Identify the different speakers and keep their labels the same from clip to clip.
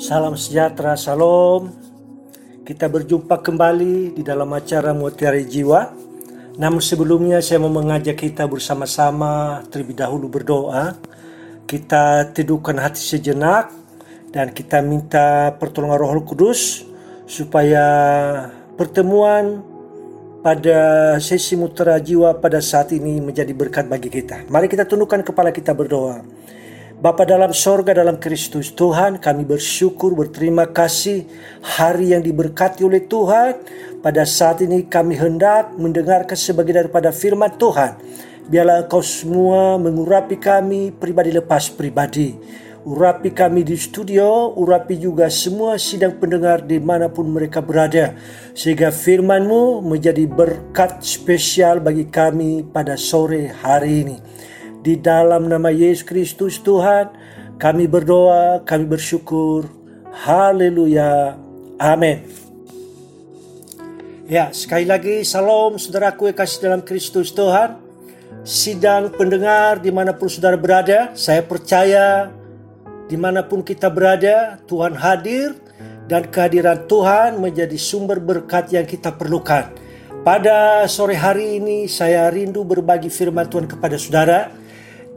Speaker 1: Salam sejahtera, salam. Kita berjumpa kembali di dalam acara Mutiara Jiwa. Namun sebelumnya saya mau mengajak kita bersama-sama terlebih dahulu berdoa. Kita teduhkan hati sejenak dan kita minta pertolongan Roh Kudus supaya pertemuan pada sesi mutiara jiwa pada saat ini menjadi berkat bagi kita. Mari kita tundukkan kepala kita berdoa. Bapa dalam sorga dalam Kristus. Tuhan kami bersyukur berterima kasih hari yang diberkati oleh Tuhan. Pada saat ini kami hendak mendengarkan sebagian daripada firman Tuhan. Biarlah engkau semua mengurapi kami pribadi lepas pribadi. Urapi kami di studio urapi juga semua sidang pendengar di mana pun mereka berada. Sehingga firmanmu menjadi berkat spesial bagi kami pada sore hari ini di dalam nama Yesus Kristus Tuhan, kami berdoa, kami bersyukur. Haleluya. Amin. Ya, sekali lagi salam saudaraku yang kasih dalam Kristus Tuhan. Sidang pendengar di mana pun saudara berada, saya percaya di mana pun kita berada, Tuhan hadir dan kehadiran Tuhan menjadi sumber berkat yang kita perlukan. Pada sore hari ini saya rindu berbagi firman Tuhan kepada saudara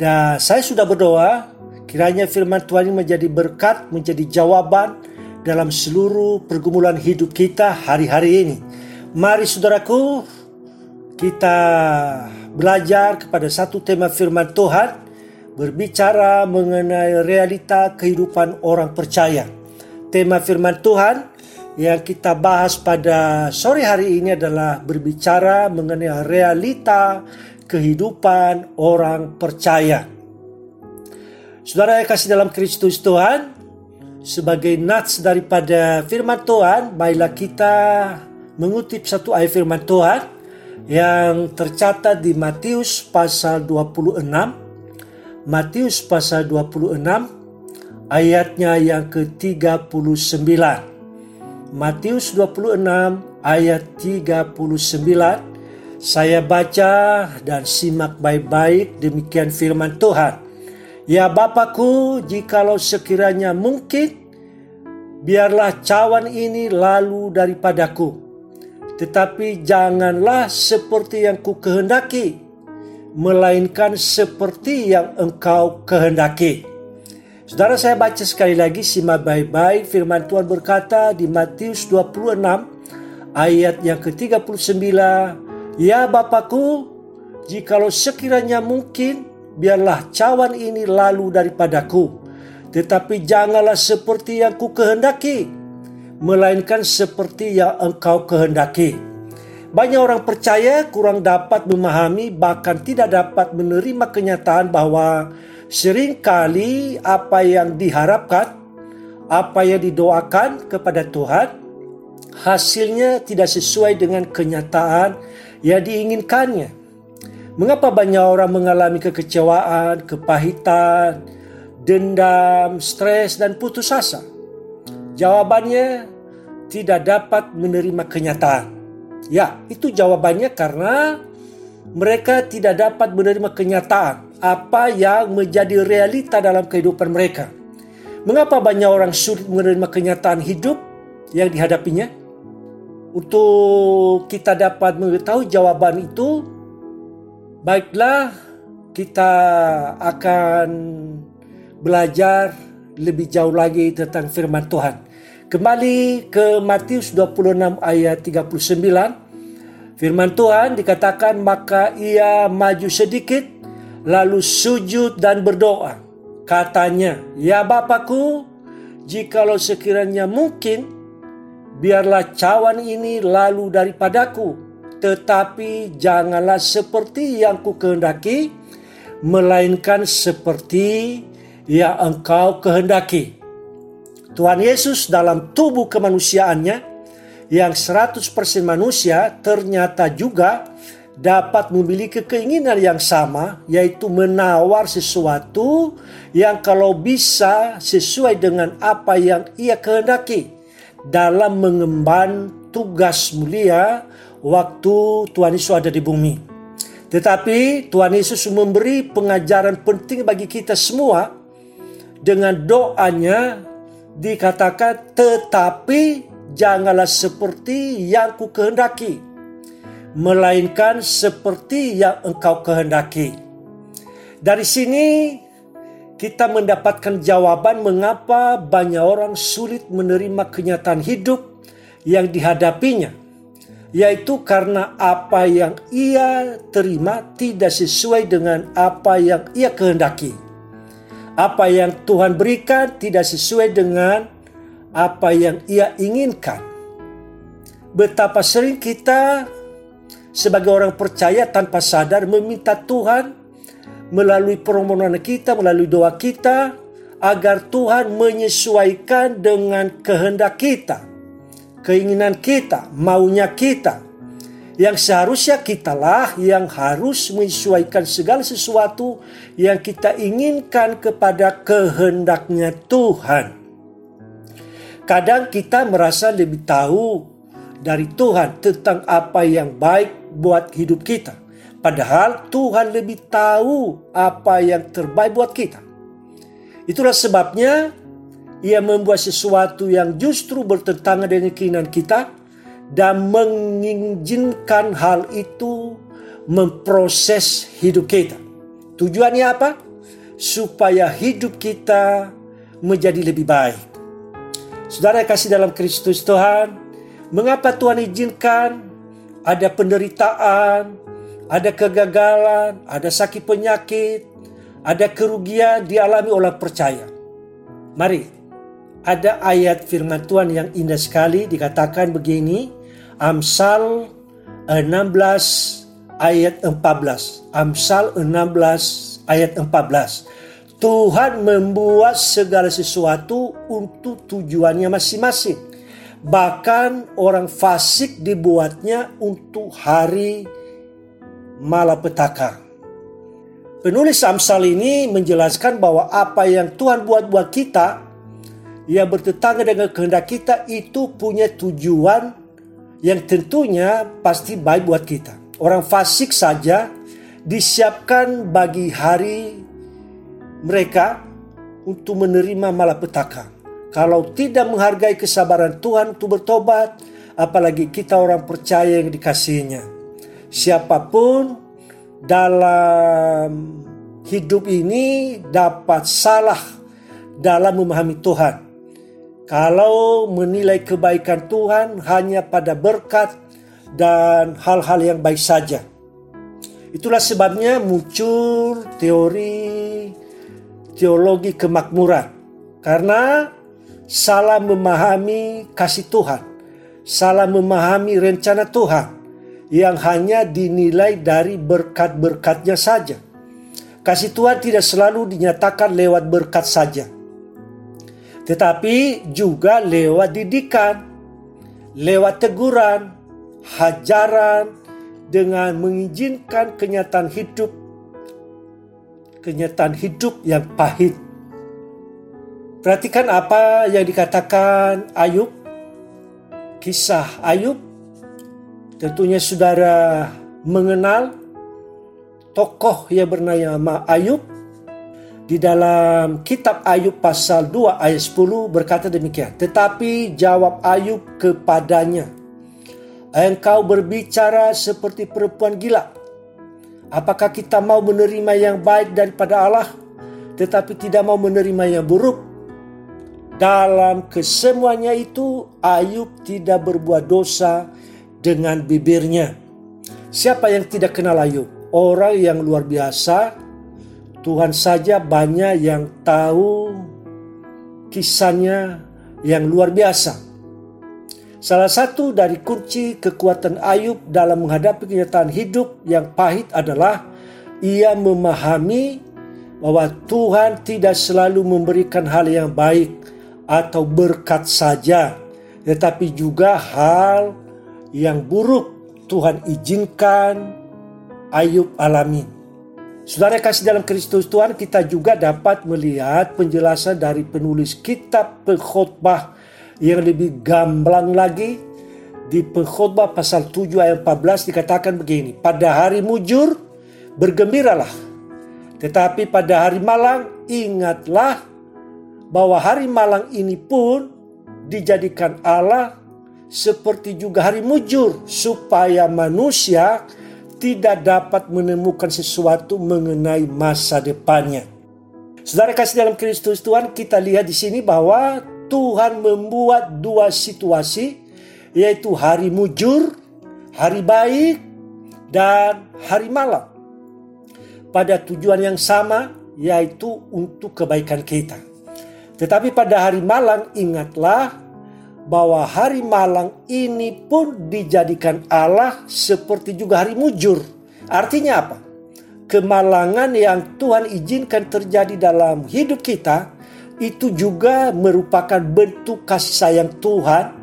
Speaker 1: dan saya sudah berdoa, kiranya firman Tuhan ini menjadi berkat, menjadi jawaban dalam seluruh pergumulan hidup kita hari-hari ini. Mari saudaraku, kita belajar kepada satu tema firman Tuhan, berbicara mengenai realita kehidupan orang percaya. Tema firman Tuhan yang kita bahas pada sore hari ini adalah berbicara mengenai realita kehidupan orang percaya. Saudara yang kasih dalam Kristus Tuhan, sebagai nats daripada firman Tuhan, baiklah kita mengutip satu ayat firman Tuhan yang tercatat di Matius pasal 26. Matius pasal 26 ayatnya yang ke-39. Matius 26 ayat 39 saya baca dan simak baik-baik demikian firman Tuhan. Ya Bapakku, jikalau sekiranya mungkin, biarlah cawan ini lalu daripadaku. Tetapi janganlah seperti yang ku kehendaki, melainkan seperti yang engkau kehendaki. Saudara saya baca sekali lagi simak baik-baik firman Tuhan berkata di Matius 26 ayat yang ke-39 Ya Bapakku, jikalau sekiranya mungkin, biarlah cawan ini lalu daripadaku. Tetapi janganlah seperti yang ku kehendaki, melainkan seperti yang engkau kehendaki. Banyak orang percaya kurang dapat memahami bahkan tidak dapat menerima kenyataan bahwa sering kali apa yang diharapkan, apa yang didoakan kepada Tuhan, hasilnya tidak sesuai dengan kenyataan yang diinginkannya. Mengapa banyak orang mengalami kekecewaan, kepahitan, dendam, stres, dan putus asa? Jawabannya tidak dapat menerima kenyataan. Ya, itu jawabannya karena mereka tidak dapat menerima kenyataan apa yang menjadi realita dalam kehidupan mereka. Mengapa banyak orang sulit menerima kenyataan hidup yang dihadapinya? Untuk kita dapat mengetahui jawaban itu, baiklah kita akan belajar lebih jauh lagi tentang firman Tuhan. Kembali ke Matius 26 ayat 39. Firman Tuhan dikatakan maka ia maju sedikit lalu sujud dan berdoa. Katanya, "Ya Bapakku, jikalau sekiranya mungkin biarlah cawan ini lalu daripadaku, tetapi janganlah seperti yang ku kehendaki, melainkan seperti yang engkau kehendaki. Tuhan Yesus dalam tubuh kemanusiaannya yang 100% manusia ternyata juga dapat memiliki keinginan yang sama yaitu menawar sesuatu yang kalau bisa sesuai dengan apa yang ia kehendaki dalam mengemban tugas mulia waktu Tuhan Yesus ada di bumi. Tetapi Tuhan Yesus memberi pengajaran penting bagi kita semua dengan doanya dikatakan tetapi janganlah seperti yang ku kehendaki melainkan seperti yang engkau kehendaki. Dari sini kita mendapatkan jawaban mengapa banyak orang sulit menerima kenyataan hidup yang dihadapinya, yaitu karena apa yang ia terima tidak sesuai dengan apa yang ia kehendaki. Apa yang Tuhan berikan tidak sesuai dengan apa yang ia inginkan. Betapa sering kita sebagai orang percaya tanpa sadar meminta Tuhan melalui permohonan kita, melalui doa kita agar Tuhan menyesuaikan dengan kehendak kita, keinginan kita, maunya kita. Yang seharusnya kitalah yang harus menyesuaikan segala sesuatu yang kita inginkan kepada kehendaknya Tuhan. Kadang kita merasa lebih tahu dari Tuhan tentang apa yang baik buat hidup kita. Padahal Tuhan lebih tahu apa yang terbaik buat kita. Itulah sebabnya ia membuat sesuatu yang justru bertentangan dengan keinginan kita dan mengizinkan hal itu memproses hidup kita. Tujuannya apa? Supaya hidup kita menjadi lebih baik. Saudara kasih dalam Kristus Tuhan, mengapa Tuhan izinkan ada penderitaan, ada kegagalan, ada sakit penyakit, ada kerugian dialami oleh percaya. Mari, ada ayat firman Tuhan yang indah sekali dikatakan begini, Amsal 16 ayat 14. Amsal 16 ayat 14. Tuhan membuat segala sesuatu untuk tujuannya masing-masing. Bahkan orang fasik dibuatnya untuk hari malapetaka. Penulis Amsal ini menjelaskan bahwa apa yang Tuhan buat buat kita yang bertetangga dengan kehendak kita itu punya tujuan yang tentunya pasti baik buat kita. Orang fasik saja disiapkan bagi hari mereka untuk menerima malapetaka. Kalau tidak menghargai kesabaran Tuhan untuk bertobat, apalagi kita orang percaya yang dikasihnya. Siapa pun dalam hidup ini dapat salah dalam memahami Tuhan. Kalau menilai kebaikan Tuhan hanya pada berkat dan hal-hal yang baik saja. Itulah sebabnya muncul teori teologi kemakmuran karena salah memahami kasih Tuhan, salah memahami rencana Tuhan yang hanya dinilai dari berkat-berkatnya saja. Kasih Tuhan tidak selalu dinyatakan lewat berkat saja, tetapi juga lewat didikan, lewat teguran, hajaran, dengan mengizinkan kenyataan hidup kenyataan hidup yang pahit. Perhatikan apa yang dikatakan Ayub. Kisah Ayub. Tentunya saudara mengenal tokoh yang bernama Ayub. Di dalam kitab Ayub pasal 2 ayat 10 berkata demikian. Tetapi jawab Ayub kepadanya. Engkau berbicara seperti perempuan gila Apakah kita mau menerima yang baik daripada Allah tetapi tidak mau menerima yang buruk? Dalam kesemuanya itu Ayub tidak berbuat dosa dengan bibirnya. Siapa yang tidak kenal Ayub? Orang yang luar biasa. Tuhan saja banyak yang tahu kisahnya yang luar biasa. Salah satu dari kunci kekuatan Ayub dalam menghadapi kenyataan hidup yang pahit adalah ia memahami bahwa Tuhan tidak selalu memberikan hal yang baik atau berkat saja, tetapi juga hal yang buruk Tuhan izinkan. Ayub alami. Saudara kasih dalam Kristus Tuhan, kita juga dapat melihat penjelasan dari penulis kitab pengkhotbah yang lebih gamblang lagi. Di pengkhotbah pasal 7 ayat 14 dikatakan begini, pada hari mujur bergembiralah, tetapi pada hari malang ingatlah bahwa hari malang ini pun dijadikan Allah seperti juga hari mujur supaya manusia tidak dapat menemukan sesuatu mengenai masa depannya. Saudara kasih dalam Kristus Tuhan, kita lihat di sini bahwa Tuhan membuat dua situasi, yaitu hari mujur, hari baik, dan hari malam. Pada tujuan yang sama, yaitu untuk kebaikan kita. Tetapi pada hari malam, ingatlah bahwa hari malang ini pun dijadikan Allah seperti juga hari mujur. Artinya apa? kemalangan yang Tuhan izinkan terjadi dalam hidup kita itu juga merupakan bentuk kasih sayang Tuhan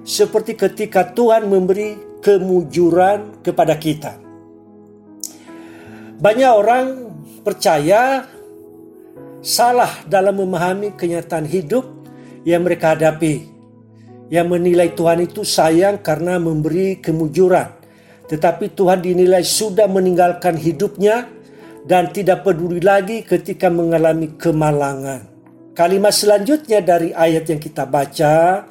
Speaker 1: seperti ketika Tuhan memberi kemujuran kepada kita. Banyak orang percaya salah dalam memahami kenyataan hidup yang mereka hadapi. Yang menilai Tuhan itu sayang karena memberi kemujuran tetapi Tuhan dinilai sudah meninggalkan hidupnya dan tidak peduli lagi ketika mengalami kemalangan. Kalimat selanjutnya dari ayat yang kita baca,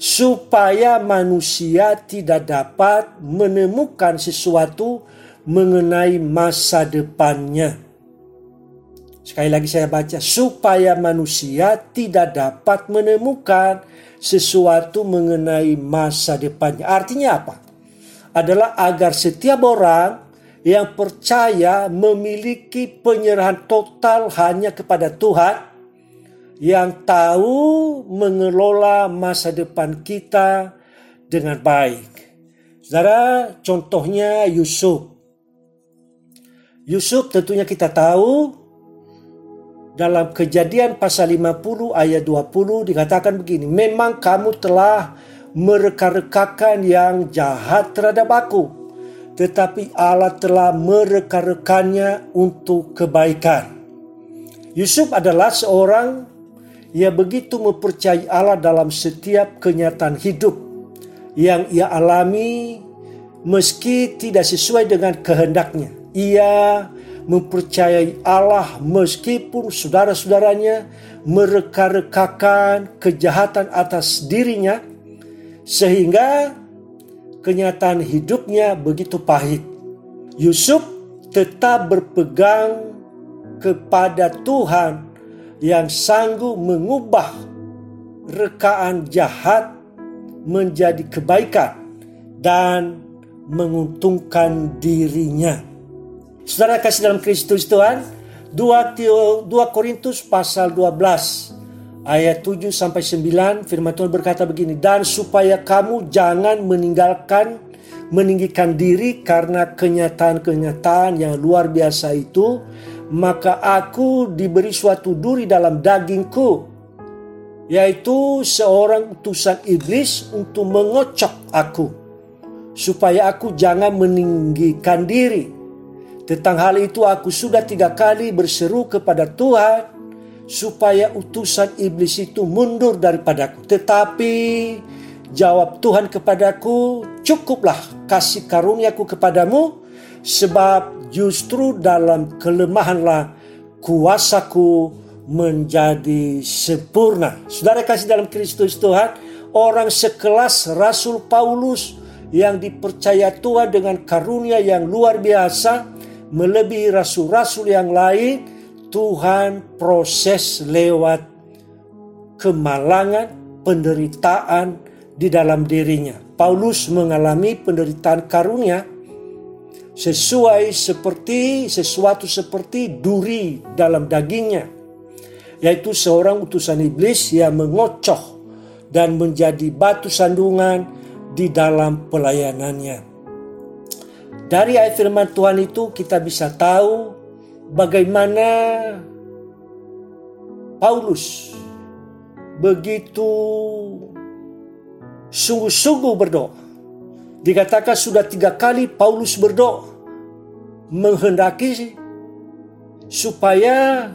Speaker 1: supaya manusia tidak dapat menemukan sesuatu mengenai masa depannya. Sekali lagi saya baca, supaya manusia tidak dapat menemukan sesuatu mengenai masa depannya. Artinya apa? adalah agar setiap orang yang percaya memiliki penyerahan total hanya kepada Tuhan yang tahu mengelola masa depan kita dengan baik. Saudara, contohnya Yusuf. Yusuf tentunya kita tahu dalam kejadian pasal 50 ayat 20 dikatakan begini, memang kamu telah mereka-rekakan yang jahat terhadap aku. Tetapi Allah telah mereka-rekannya untuk kebaikan. Yusuf adalah seorang yang begitu mempercayai Allah dalam setiap kenyataan hidup yang ia alami meski tidak sesuai dengan kehendaknya. Ia mempercayai Allah meskipun saudara-saudaranya mereka-rekakan kejahatan atas dirinya sehingga kenyataan hidupnya begitu pahit. Yusuf tetap berpegang kepada Tuhan yang sanggup mengubah rekaan jahat menjadi kebaikan dan menguntungkan dirinya. Saudara kasih dalam Kristus Tuhan, 2 Korintus pasal 12 ayat 7 sampai 9 firman Tuhan berkata begini dan supaya kamu jangan meninggalkan meninggikan diri karena kenyataan-kenyataan yang luar biasa itu maka aku diberi suatu duri dalam dagingku yaitu seorang utusan iblis untuk mengocok aku supaya aku jangan meninggikan diri tentang hal itu aku sudah tiga kali berseru kepada Tuhan supaya utusan iblis itu mundur daripadaku. Tetapi jawab Tuhan kepadaku, cukuplah kasih karuniaku kepadamu, sebab justru dalam kelemahanlah kuasaku menjadi sempurna. Saudara kasih dalam Kristus Tuhan, orang sekelas Rasul Paulus yang dipercaya Tuhan dengan karunia yang luar biasa, melebihi rasul-rasul yang lain, Tuhan proses lewat kemalangan, penderitaan di dalam dirinya. Paulus mengalami penderitaan karunia sesuai seperti sesuatu seperti duri dalam dagingnya, yaitu seorang utusan iblis yang mengocoh dan menjadi batu sandungan di dalam pelayanannya. Dari ayat firman Tuhan itu kita bisa tahu bagaimana Paulus begitu sungguh-sungguh berdoa. Dikatakan sudah tiga kali Paulus berdoa menghendaki supaya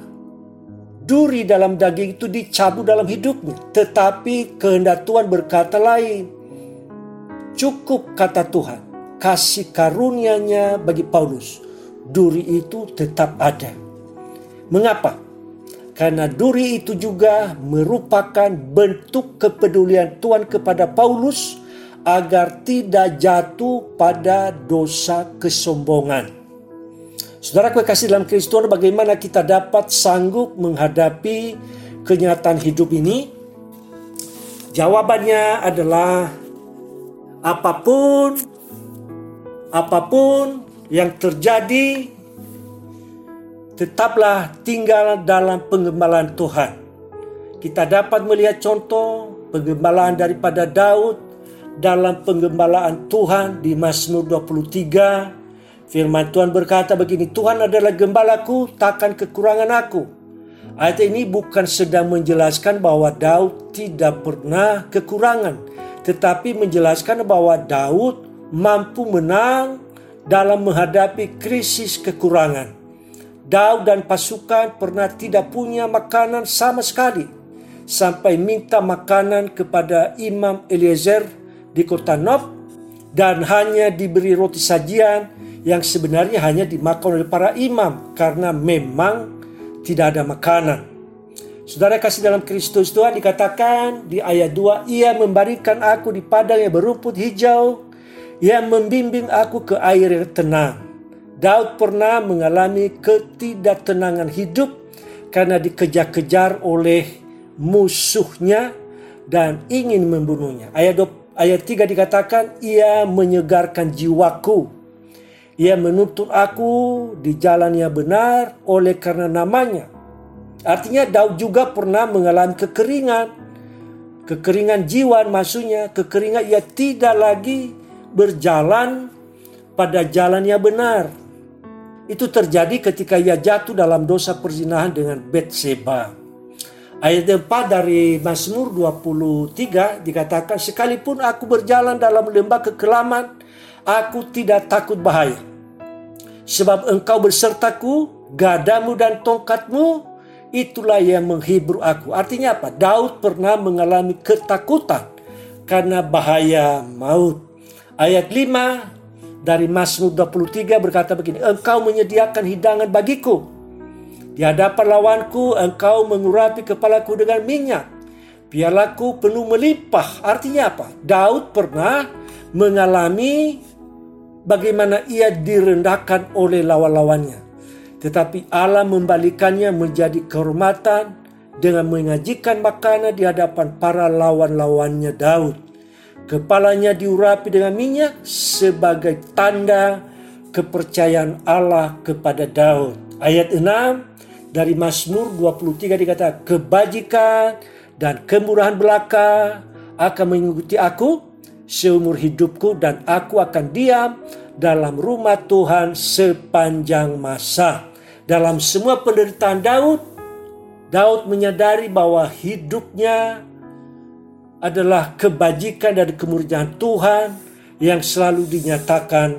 Speaker 1: duri dalam daging itu dicabut dalam hidupnya. Tetapi kehendak Tuhan berkata lain. Cukup kata Tuhan, kasih karunia-Nya bagi Paulus duri itu tetap ada. Mengapa? karena duri itu juga merupakan bentuk kepedulian Tuhan kepada Paulus agar tidak jatuh pada dosa kesombongan. Saudara kasih dalam Kristus, bagaimana kita dapat sanggup menghadapi kenyataan hidup ini? Jawabannya adalah apa pun apa pun yang terjadi tetaplah tinggal dalam pengembalaan Tuhan. Kita dapat melihat contoh pengembalaan daripada Daud dalam pengembalaan Tuhan di Mazmur 23 Firman Tuhan berkata begini, Tuhan adalah gembalaku, takkan kekurangan aku. Ayat ini bukan sedang menjelaskan bahwa Daud tidak pernah kekurangan, tetapi menjelaskan bahwa Daud mampu menang dalam menghadapi krisis kekurangan. Daud dan pasukan pernah tidak punya makanan sama sekali, sampai minta makanan kepada Imam Eliezer di kota Nob dan hanya diberi roti sajian yang sebenarnya hanya dimakan oleh para imam karena memang tidak ada makanan. Saudara kasih dalam Kristus Tuhan dikatakan di ayat 2, Ia memberikan aku di padang yang berumput hijau, Ia membimbing aku ke air yang tenang. Daud pernah mengalami ketidaktenangan hidup karena dikejar-kejar oleh musuhnya dan ingin membunuhnya. Ayat 2, ayat 3 dikatakan, Ia menyegarkan jiwaku ia menuntut aku di jalan yang benar oleh karena namanya. Artinya Daud juga pernah mengalami kekeringan. Kekeringan jiwa maksudnya kekeringan ia tidak lagi berjalan pada jalan yang benar. Itu terjadi ketika ia jatuh dalam dosa perzinahan dengan Betseba. Ayat 4 dari Mazmur 23 dikatakan sekalipun aku berjalan dalam lembah kekelaman aku tidak takut bahaya Sebab engkau bersertaku, gadamu dan tongkatmu, itulah yang menghibur aku. Artinya apa? Daud pernah mengalami ketakutan karena bahaya maut. Ayat 5 dari Mazmur 23 berkata begini, Engkau menyediakan hidangan bagiku. Di hadapan lawanku, engkau mengurapi kepalaku dengan minyak. Pialaku penuh melimpah. Artinya apa? Daud pernah mengalami bagaimana ia direndahkan oleh lawan-lawannya. Tetapi Allah membalikannya menjadi kehormatan dengan menyajikan makanan di hadapan para lawan-lawannya Daud. Kepalanya diurapi dengan minyak sebagai tanda kepercayaan Allah kepada Daud. Ayat 6 dari Mazmur 23 dikatakan, Kebajikan dan kemurahan belaka akan mengikuti aku seumur hidupku dan aku akan diam dalam rumah Tuhan sepanjang masa. Dalam semua penderitaan Daud, Daud menyadari bahwa hidupnya adalah kebajikan dan kemurnian Tuhan yang selalu dinyatakan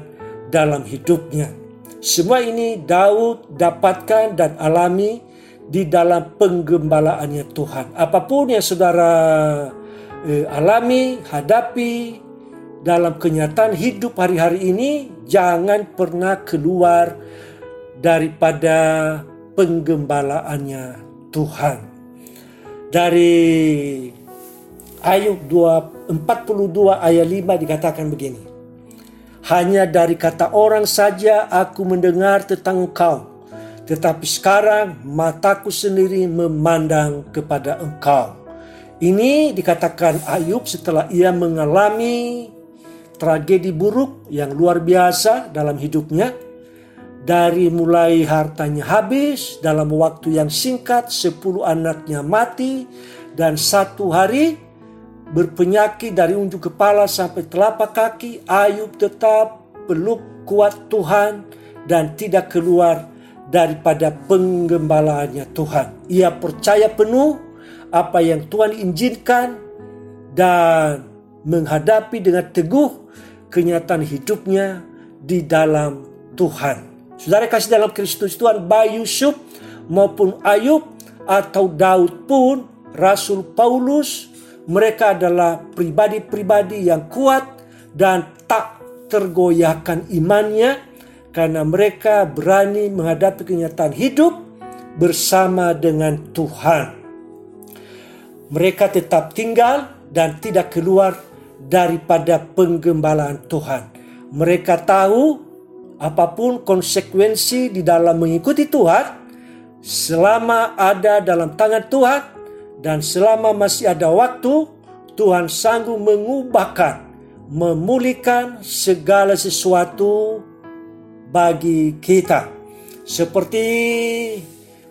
Speaker 1: dalam hidupnya. Semua ini Daud dapatkan dan alami di dalam penggembalaannya Tuhan. Apa pun yang saudara eh, alami, hadapi dalam kenyataan hidup hari-hari ini, jangan pernah keluar daripada penggembalaannya Tuhan. Dari Ayub 42 ayat 5 dikatakan begini. Hanya dari kata orang saja aku mendengar tentang engkau. Tetapi sekarang mataku sendiri memandang kepada engkau. Ini dikatakan Ayub setelah ia mengalami tragedi buruk yang luar biasa dalam hidupnya. Dari mulai hartanya habis dalam waktu yang singkat, sepuluh anaknya mati, dan satu hari berpenyakit dari unjuk kepala sampai telapak kaki, Ayub tetap peluk kuat Tuhan dan tidak keluar daripada penggembalaannya Tuhan. Ia percaya penuh apa yang Tuhan izinkan dan menghadapi dengan teguh kenyataan hidupnya di dalam Tuhan. Saudara kasih dalam Kristus Tuhan, baik Yusuf maupun Ayub atau Daud pun Rasul Paulus mereka adalah pribadi-pribadi yang kuat dan tak tergoyahkan imannya karena mereka berani menghadapi kenyataan hidup bersama dengan Tuhan. Mereka tetap tinggal dan tidak keluar daripada penggembalaan Tuhan. Mereka tahu apa pun konsekuensi di dalam mengikuti Tuhan, selama ada dalam tangan Tuhan dan selama masih ada waktu, Tuhan sanggup mengubahkan, memulihkan segala sesuatu bagi kita. Seperti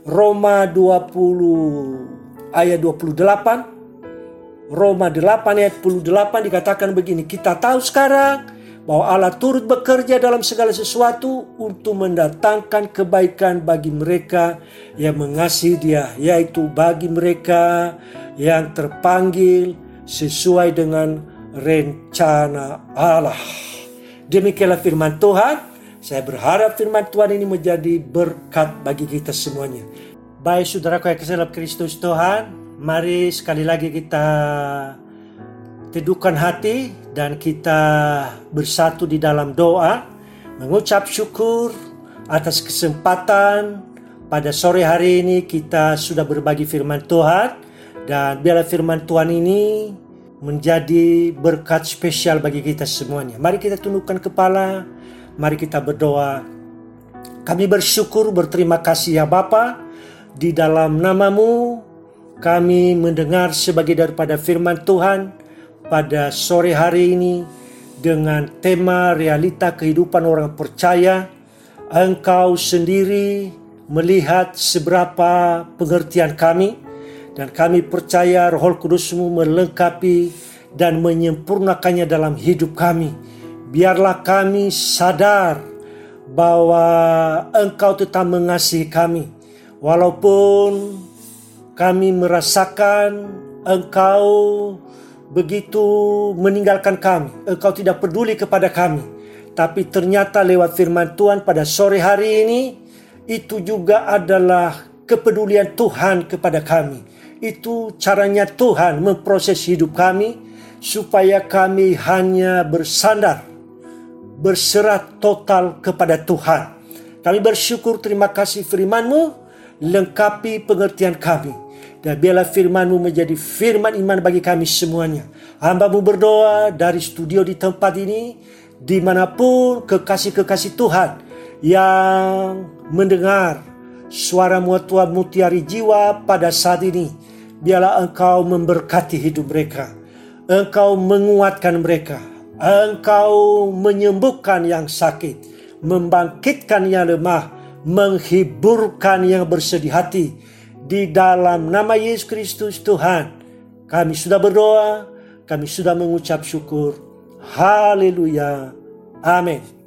Speaker 1: Roma 20 ayat 28 Roma 8 ayat 28 dikatakan begini kita tahu sekarang bahwa Allah turut bekerja dalam segala sesuatu untuk mendatangkan kebaikan bagi mereka yang mengasihi dia yaitu bagi mereka yang terpanggil sesuai dengan rencana Allah demikianlah firman Tuhan saya berharap firman Tuhan ini menjadi berkat bagi kita semuanya. Baik saudaraku yang kesal Kristus Tuhan, mari sekali lagi kita teduhkan hati dan kita bersatu di dalam doa, mengucap syukur atas kesempatan pada sore hari ini kita sudah berbagi firman Tuhan dan biarlah firman Tuhan ini menjadi berkat spesial bagi kita semuanya. Mari kita tundukkan kepala, Mari kita berdoa. Kami bersyukur berterima kasih ya Bapa di dalam namamu kami mendengar sebagai daripada firman Tuhan pada sore hari ini dengan tema realita kehidupan orang percaya. Engkau sendiri melihat seberapa pengertian kami dan kami percaya roh kudusmu melengkapi dan menyempurnakannya dalam hidup kami biarlah kami sadar bahwa Engkau tetap mengasihi kami, walaupun kami merasakan Engkau begitu meninggalkan kami, Engkau tidak peduli kepada kami. Tapi ternyata lewat firman Tuhan pada sore hari ini, itu juga adalah kepedulian Tuhan kepada kami. Itu caranya Tuhan memproses hidup kami, supaya kami hanya bersandar berserah total kepada Tuhan. Kami bersyukur terima kasih firman-Mu lengkapi pengertian kami. Dan biarlah firman-Mu menjadi firman iman bagi kami semuanya. Hamba-Mu berdoa dari studio di tempat ini, di mana pun kekasih-kekasih Tuhan yang mendengar suara Tuhan mutiari jiwa pada saat ini. Biarlah Engkau memberkati hidup mereka. Engkau menguatkan mereka Engkau menyembuhkan yang sakit, membangkitkan yang lemah, menghiburkan yang bersedih hati. Di dalam nama Yesus Kristus Tuhan, kami sudah berdoa, kami sudah mengucap syukur. Haleluya. Amin.